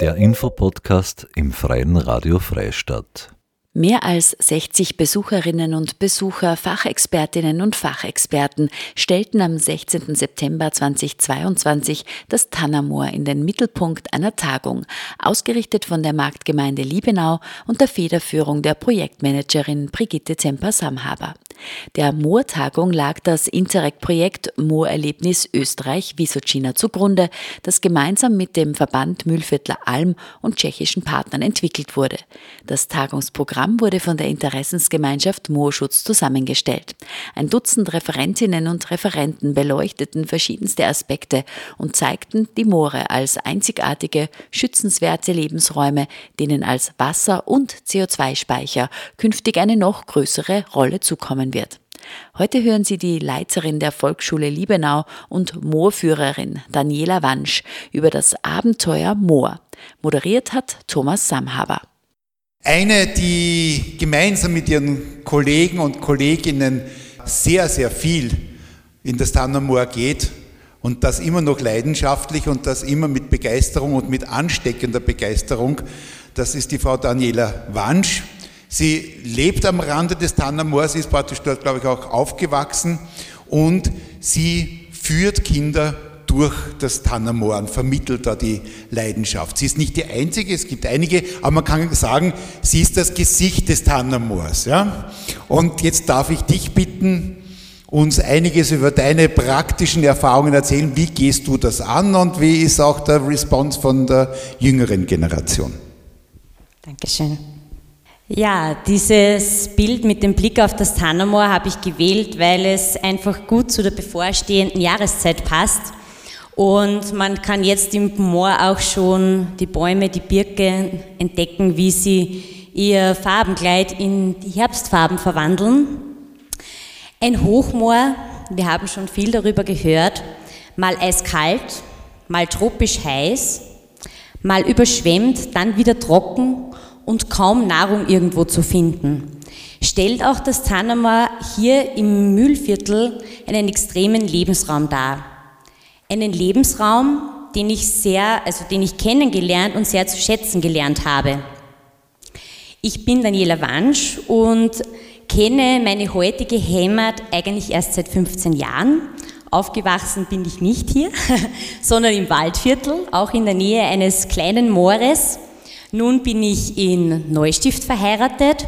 Der Infopodcast im Freien Radio Freistadt. Mehr als 60 Besucherinnen und Besucher, Fachexpertinnen und Fachexperten stellten am 16. September 2022 das Tannermoor in den Mittelpunkt einer Tagung, ausgerichtet von der Marktgemeinde Liebenau unter Federführung der Projektmanagerin Brigitte Zemper-Samhaber. Der Moortagung lag das Interreg-Projekt Moorerlebnis Österreich Visocina zugrunde, das gemeinsam mit dem Verband Mühlviertler Alm und tschechischen Partnern entwickelt wurde. Das Tagungsprogramm wurde von der Interessensgemeinschaft Moorschutz zusammengestellt. Ein Dutzend Referentinnen und Referenten beleuchteten verschiedenste Aspekte und zeigten die Moore als einzigartige, schützenswerte Lebensräume, denen als Wasser- und CO2-Speicher künftig eine noch größere Rolle zukommen wird. Heute hören Sie die Leiterin der Volksschule Liebenau und Moorführerin Daniela Wansch über das Abenteuer Moor. Moderiert hat Thomas Samhaber. Eine, die gemeinsam mit ihren Kollegen und Kolleginnen sehr, sehr viel in das Tannermoor geht und das immer noch leidenschaftlich und das immer mit Begeisterung und mit ansteckender Begeisterung, das ist die Frau Daniela Wansch. Sie lebt am Rande des Tannermoors, ist praktisch dort, glaube ich, auch aufgewachsen und sie führt Kinder durch das Tannermoor und vermittelt da die Leidenschaft. Sie ist nicht die einzige, es gibt einige, aber man kann sagen, sie ist das Gesicht des Tannermoors. Ja? Und jetzt darf ich dich bitten, uns einiges über deine praktischen Erfahrungen erzählen. Wie gehst du das an und wie ist auch der Response von der jüngeren Generation? Dankeschön. Ja, dieses Bild mit dem Blick auf das Tannermoor habe ich gewählt, weil es einfach gut zu der bevorstehenden Jahreszeit passt. Und man kann jetzt im Moor auch schon die Bäume, die Birke entdecken, wie sie ihr Farbenkleid in die Herbstfarben verwandeln. Ein Hochmoor, wir haben schon viel darüber gehört, mal eiskalt, mal tropisch heiß, mal überschwemmt, dann wieder trocken und kaum Nahrung irgendwo zu finden. Stellt auch das Tannermoor hier im Mühlviertel einen extremen Lebensraum dar. Einen Lebensraum, den ich sehr, also den ich kennengelernt und sehr zu schätzen gelernt habe. Ich bin Daniela Wansch und kenne meine heutige Heimat eigentlich erst seit 15 Jahren. Aufgewachsen bin ich nicht hier, sondern im Waldviertel, auch in der Nähe eines kleinen Moores. Nun bin ich in Neustift verheiratet,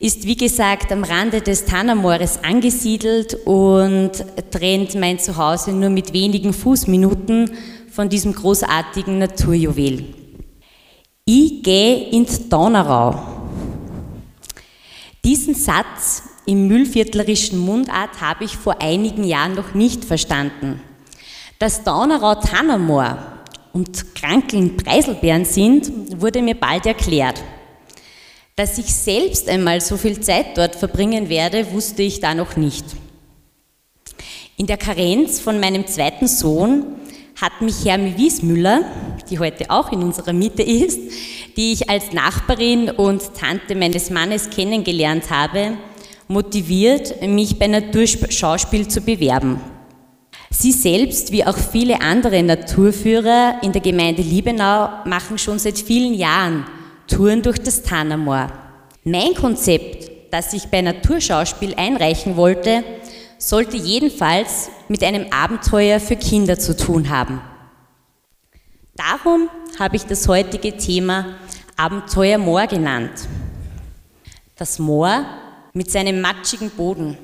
ist wie gesagt am Rande des Tannermoores angesiedelt und trennt mein Zuhause nur mit wenigen Fußminuten von diesem großartigen Naturjuwel. Ich gehe ins Donnerau. Diesen Satz im müllviertlerischen Mundart habe ich vor einigen Jahren noch nicht verstanden. Das Donnerau Tannermoor und Krankeln Preiselbeeren sind, wurde mir bald erklärt. Dass ich selbst einmal so viel Zeit dort verbringen werde, wusste ich da noch nicht. In der Karenz von meinem zweiten Sohn hat mich Hermi Wiesmüller, die heute auch in unserer Mitte ist, die ich als Nachbarin und Tante meines Mannes kennengelernt habe, motiviert, mich bei Naturschauspiel zu bewerben. Sie selbst, wie auch viele andere Naturführer in der Gemeinde Liebenau, machen schon seit vielen Jahren Touren durch das Tannermoor. Mein Konzept, das ich bei Naturschauspiel einreichen wollte, sollte jedenfalls mit einem Abenteuer für Kinder zu tun haben. Darum habe ich das heutige Thema Abenteuer Moor genannt. Das Moor mit seinem matschigen Boden,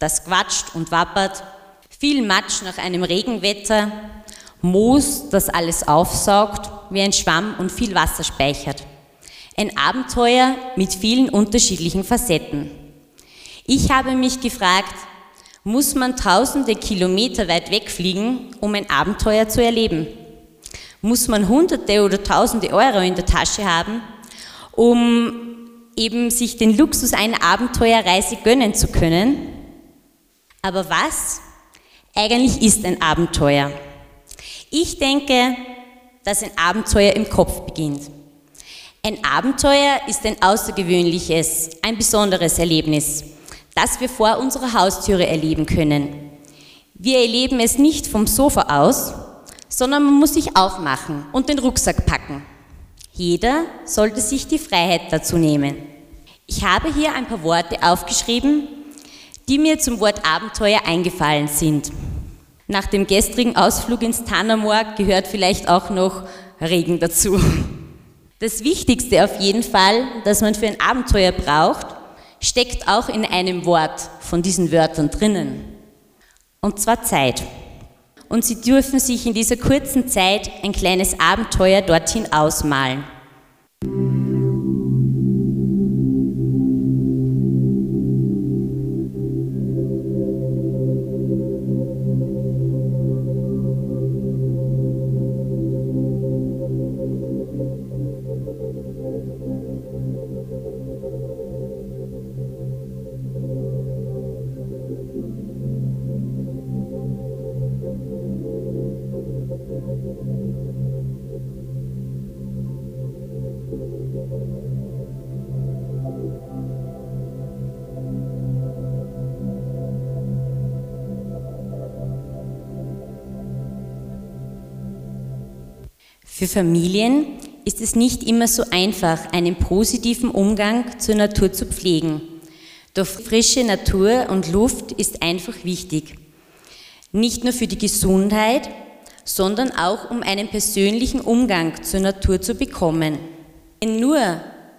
das quatscht und wappert viel Matsch nach einem Regenwetter, Moos, das alles aufsaugt wie ein Schwamm und viel Wasser speichert. Ein Abenteuer mit vielen unterschiedlichen Facetten. Ich habe mich gefragt, muss man tausende Kilometer weit wegfliegen, um ein Abenteuer zu erleben? Muss man hunderte oder tausende Euro in der Tasche haben, um eben sich den Luxus einer Abenteuerreise gönnen zu können? Aber was, eigentlich ist ein Abenteuer. Ich denke, dass ein Abenteuer im Kopf beginnt. Ein Abenteuer ist ein außergewöhnliches, ein besonderes Erlebnis, das wir vor unserer Haustüre erleben können. Wir erleben es nicht vom Sofa aus, sondern man muss sich aufmachen und den Rucksack packen. Jeder sollte sich die Freiheit dazu nehmen. Ich habe hier ein paar Worte aufgeschrieben, die mir zum Wort Abenteuer eingefallen sind. Nach dem gestrigen Ausflug ins Tannermoor gehört vielleicht auch noch Regen dazu. Das Wichtigste auf jeden Fall, das man für ein Abenteuer braucht, steckt auch in einem Wort von diesen Wörtern drinnen. Und zwar Zeit. Und Sie dürfen sich in dieser kurzen Zeit ein kleines Abenteuer dorthin ausmalen. Für Familien ist es nicht immer so einfach, einen positiven Umgang zur Natur zu pflegen. Doch frische Natur und Luft ist einfach wichtig. Nicht nur für die Gesundheit, sondern auch um einen persönlichen Umgang zur Natur zu bekommen. Denn nur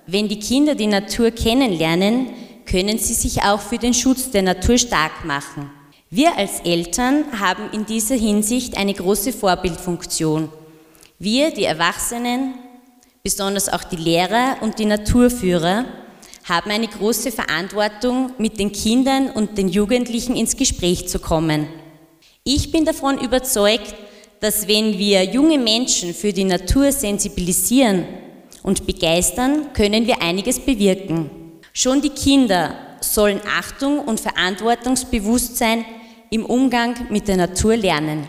wenn die Kinder die Natur kennenlernen, können sie sich auch für den Schutz der Natur stark machen. Wir als Eltern haben in dieser Hinsicht eine große Vorbildfunktion. Wir, die Erwachsenen, besonders auch die Lehrer und die Naturführer, haben eine große Verantwortung, mit den Kindern und den Jugendlichen ins Gespräch zu kommen. Ich bin davon überzeugt, dass wenn wir junge Menschen für die Natur sensibilisieren und begeistern, können wir einiges bewirken. Schon die Kinder sollen Achtung und Verantwortungsbewusstsein im Umgang mit der Natur lernen.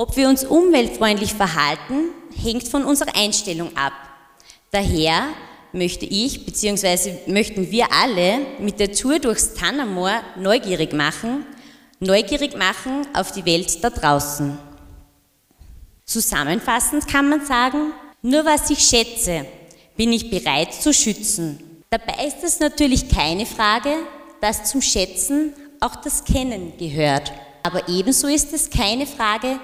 Ob wir uns umweltfreundlich verhalten, hängt von unserer Einstellung ab. Daher möchte ich bzw. möchten wir alle mit der Tour durchs Tannermoor neugierig machen, neugierig machen auf die Welt da draußen. Zusammenfassend kann man sagen, nur was ich schätze, bin ich bereit zu schützen. Dabei ist es natürlich keine Frage, dass zum Schätzen auch das Kennen gehört. Aber ebenso ist es keine Frage,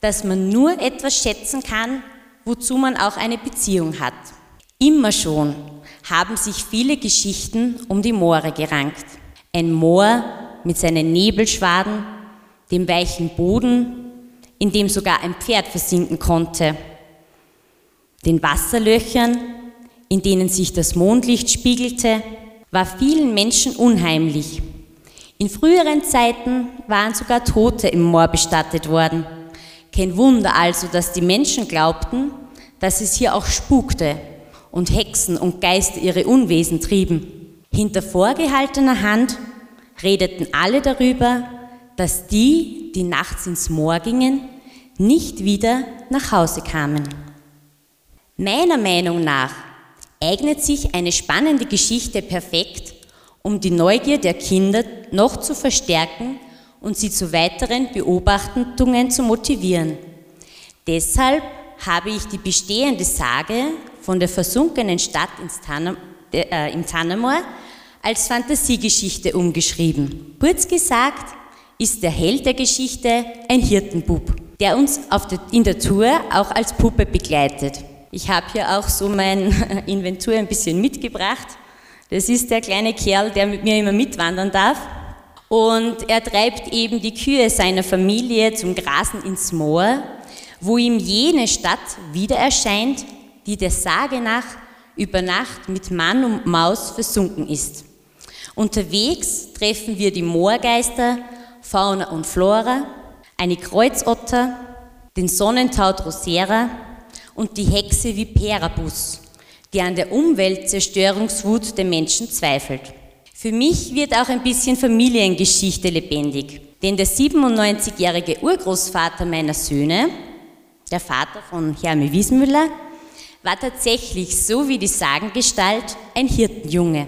dass man nur etwas schätzen kann, wozu man auch eine Beziehung hat. Immer schon haben sich viele Geschichten um die Moore gerankt. Ein Moor mit seinen Nebelschwaden, dem weichen Boden, in dem sogar ein Pferd versinken konnte, den Wasserlöchern, in denen sich das Mondlicht spiegelte, war vielen Menschen unheimlich. In früheren Zeiten waren sogar Tote im Moor bestattet worden. Kein Wunder also, dass die Menschen glaubten, dass es hier auch spukte und Hexen und Geister ihre Unwesen trieben. Hinter vorgehaltener Hand redeten alle darüber, dass die, die nachts ins Moor gingen, nicht wieder nach Hause kamen. Meiner Meinung nach eignet sich eine spannende Geschichte perfekt, um die Neugier der Kinder noch zu verstärken und sie zu weiteren Beobachtungen zu motivieren. Deshalb habe ich die bestehende Sage von der versunkenen Stadt Tannem, äh, im Tannermoor als Fantasiegeschichte umgeschrieben. Kurz gesagt ist der Held der Geschichte ein Hirtenbub, der uns der, in der Tour auch als Puppe begleitet. Ich habe hier auch so mein Inventur ein bisschen mitgebracht. Das ist der kleine Kerl, der mit mir immer mitwandern darf. Und er treibt eben die Kühe seiner Familie zum Grasen ins Moor, wo ihm jene Stadt wieder erscheint, die der Sage nach über Nacht mit Mann und Maus versunken ist. Unterwegs treffen wir die Moorgeister, Fauna und Flora, eine Kreuzotter, den Sonnentau Drosera und die Hexe Viperabus, die an der Umweltzerstörungswut der Menschen zweifelt. Für mich wird auch ein bisschen Familiengeschichte lebendig, denn der 97-jährige Urgroßvater meiner Söhne, der Vater von Herme Wiesmüller, war tatsächlich, so wie die Sagengestalt, ein Hirtenjunge.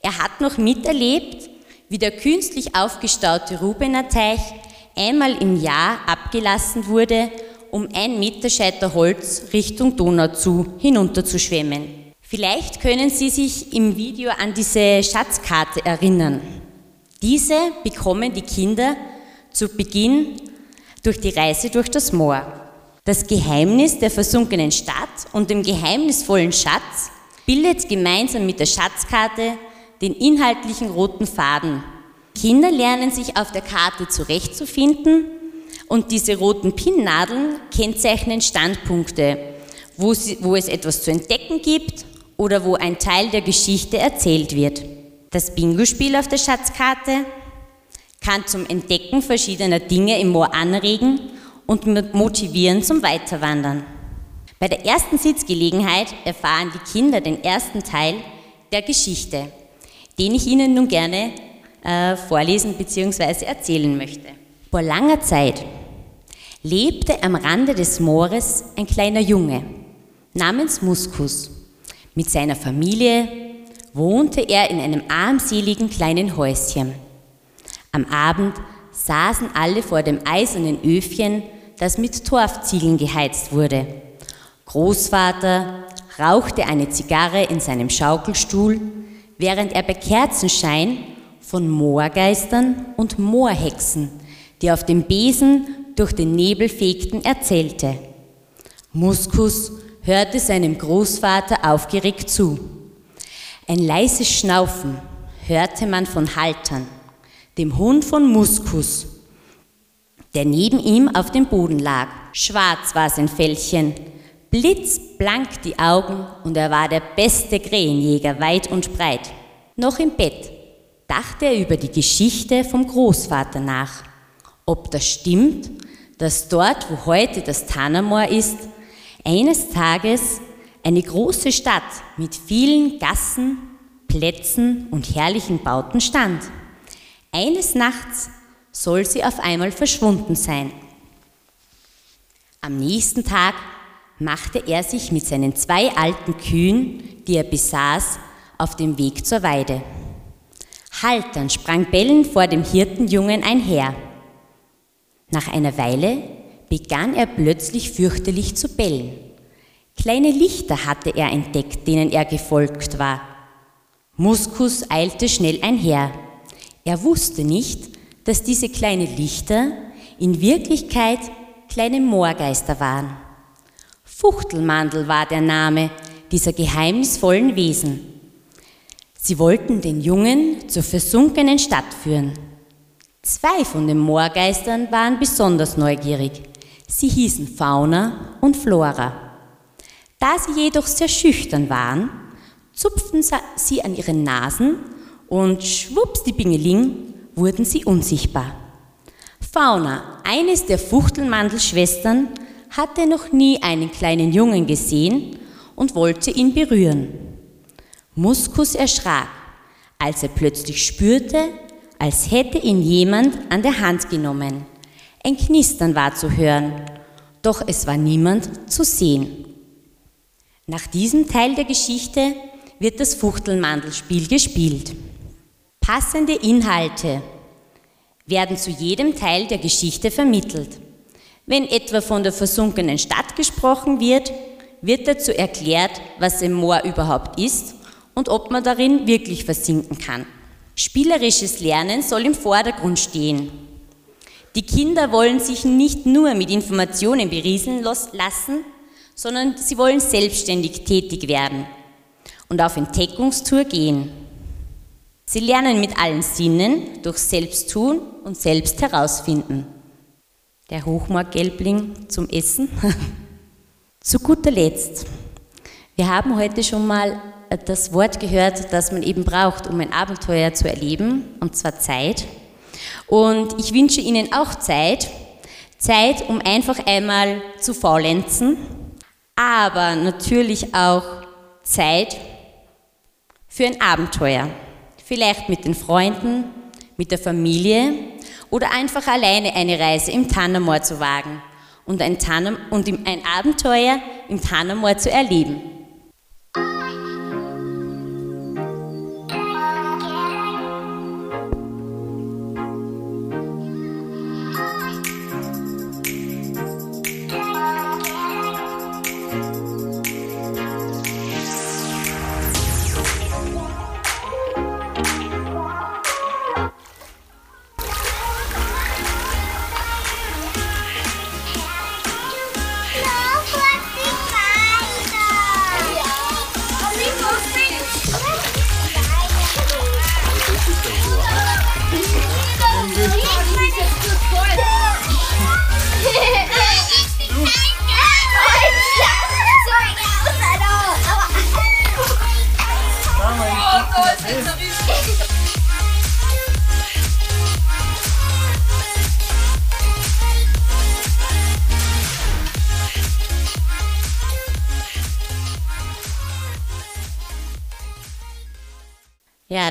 Er hat noch miterlebt, wie der künstlich aufgestaute Rubener Teich einmal im Jahr abgelassen wurde, um ein Meter Scheiter Holz Richtung Donau zu hinunterzuschwemmen. Vielleicht können Sie sich im Video an diese Schatzkarte erinnern. Diese bekommen die Kinder zu Beginn durch die Reise durch das Moor. Das Geheimnis der versunkenen Stadt und dem geheimnisvollen Schatz bildet gemeinsam mit der Schatzkarte den inhaltlichen roten Faden. Kinder lernen sich auf der Karte zurechtzufinden und diese roten Pinnnadeln kennzeichnen Standpunkte, wo, sie, wo es etwas zu entdecken gibt oder wo ein Teil der Geschichte erzählt wird. Das Bingo-Spiel auf der Schatzkarte kann zum Entdecken verschiedener Dinge im Moor anregen und motivieren zum Weiterwandern. Bei der ersten Sitzgelegenheit erfahren die Kinder den ersten Teil der Geschichte, den ich Ihnen nun gerne äh, vorlesen bzw. erzählen möchte. Vor langer Zeit lebte am Rande des Moores ein kleiner Junge namens Muskus. Mit seiner Familie wohnte er in einem armseligen kleinen Häuschen. Am Abend saßen alle vor dem eisernen Öfchen, das mit Torfziegeln geheizt wurde. Großvater rauchte eine Zigarre in seinem Schaukelstuhl, während er bei Kerzenschein von Moorgeistern und Moorhexen, die auf dem Besen durch den Nebel fegten, erzählte. Muskus hörte seinem Großvater aufgeregt zu. Ein leises Schnaufen hörte man von Haltern, dem Hund von Muskus, der neben ihm auf dem Boden lag. Schwarz war sein Fellchen, blitzblank die Augen und er war der beste Krähenjäger weit und breit. Noch im Bett dachte er über die Geschichte vom Großvater nach, ob das stimmt dass dort, wo heute das Tanamoor ist, eines Tages eine große Stadt mit vielen Gassen, Plätzen und herrlichen Bauten stand. Eines Nachts soll sie auf einmal verschwunden sein. Am nächsten Tag machte er sich mit seinen zwei alten Kühen, die er besaß, auf dem Weg zur Weide. Haltern sprang bellend vor dem Hirtenjungen einher. Nach einer Weile begann er plötzlich fürchterlich zu bellen. Kleine Lichter hatte er entdeckt, denen er gefolgt war. Muskus eilte schnell einher. Er wusste nicht, dass diese kleinen Lichter in Wirklichkeit kleine Moorgeister waren. Fuchtelmandel war der Name dieser geheimnisvollen Wesen. Sie wollten den Jungen zur versunkenen Stadt führen. Zwei von den Moorgeistern waren besonders neugierig. Sie hießen Fauna und Flora. Da sie jedoch sehr schüchtern waren, zupften sie an ihren Nasen und schwupps die Bingeling wurden sie unsichtbar. Fauna, eines der Fuchtelmandelschwestern, hatte noch nie einen kleinen Jungen gesehen und wollte ihn berühren. Muskus erschrak, als er plötzlich spürte, als hätte ihn jemand an der Hand genommen. Ein Knistern war zu hören, doch es war niemand zu sehen. Nach diesem Teil der Geschichte wird das Fuchtelmandelspiel gespielt. Passende Inhalte werden zu jedem Teil der Geschichte vermittelt. Wenn etwa von der versunkenen Stadt gesprochen wird, wird dazu erklärt, was ein Moor überhaupt ist und ob man darin wirklich versinken kann. Spielerisches Lernen soll im Vordergrund stehen. Die Kinder wollen sich nicht nur mit Informationen berieseln lassen, sondern sie wollen selbstständig tätig werden und auf Entdeckungstour gehen. Sie lernen mit allen Sinnen durch Selbsttun und selbst herausfinden. Der Hochmoorgelbling zum Essen. Zu guter Letzt, wir haben heute schon mal das Wort gehört, das man eben braucht, um ein Abenteuer zu erleben, und zwar Zeit. Und ich wünsche Ihnen auch Zeit, Zeit, um einfach einmal zu faulenzen, aber natürlich auch Zeit für ein Abenteuer. Vielleicht mit den Freunden, mit der Familie oder einfach alleine eine Reise im Tannermoor zu wagen und ein, Tannem und ein Abenteuer im Tannermoor zu erleben.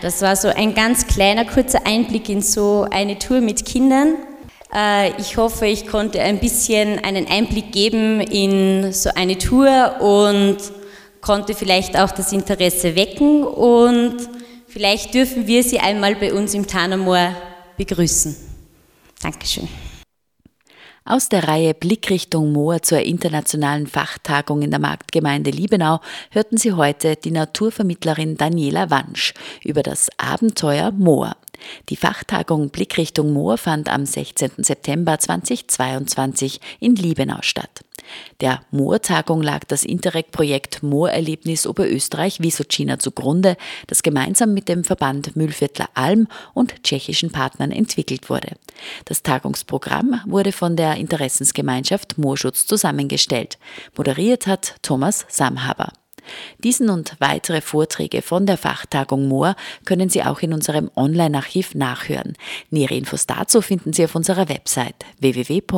Das war so ein ganz kleiner, kurzer Einblick in so eine Tour mit Kindern. Äh, ich hoffe, ich konnte ein bisschen einen Einblick geben in so eine Tour und konnte vielleicht auch das Interesse wecken und vielleicht dürfen wir Sie einmal bei uns im Tanamoor begrüßen. Dankeschön. Aus der Reihe Blickrichtung Moor zur internationalen Fachtagung in der Marktgemeinde Liebenau hörten Sie heute die Naturvermittlerin Daniela Wansch über das Abenteuer Moor. Die Fachtagung Blickrichtung Moor fand am 16. September 2022 in Liebenau statt. Der Moortagung lag das Interreg-Projekt Moorerlebnis Oberösterreich-Wisocina zugrunde, das gemeinsam mit dem Verband Mühlviertler Alm und tschechischen Partnern entwickelt wurde. Das Tagungsprogramm wurde von der Interessensgemeinschaft Moorschutz zusammengestellt. Moderiert hat Thomas Samhaber. Diesen und weitere Vorträge von der Fachtagung Moor können Sie auch in unserem Online-Archiv nachhören. Nähere Infos dazu finden Sie auf unserer Website www.frf.at.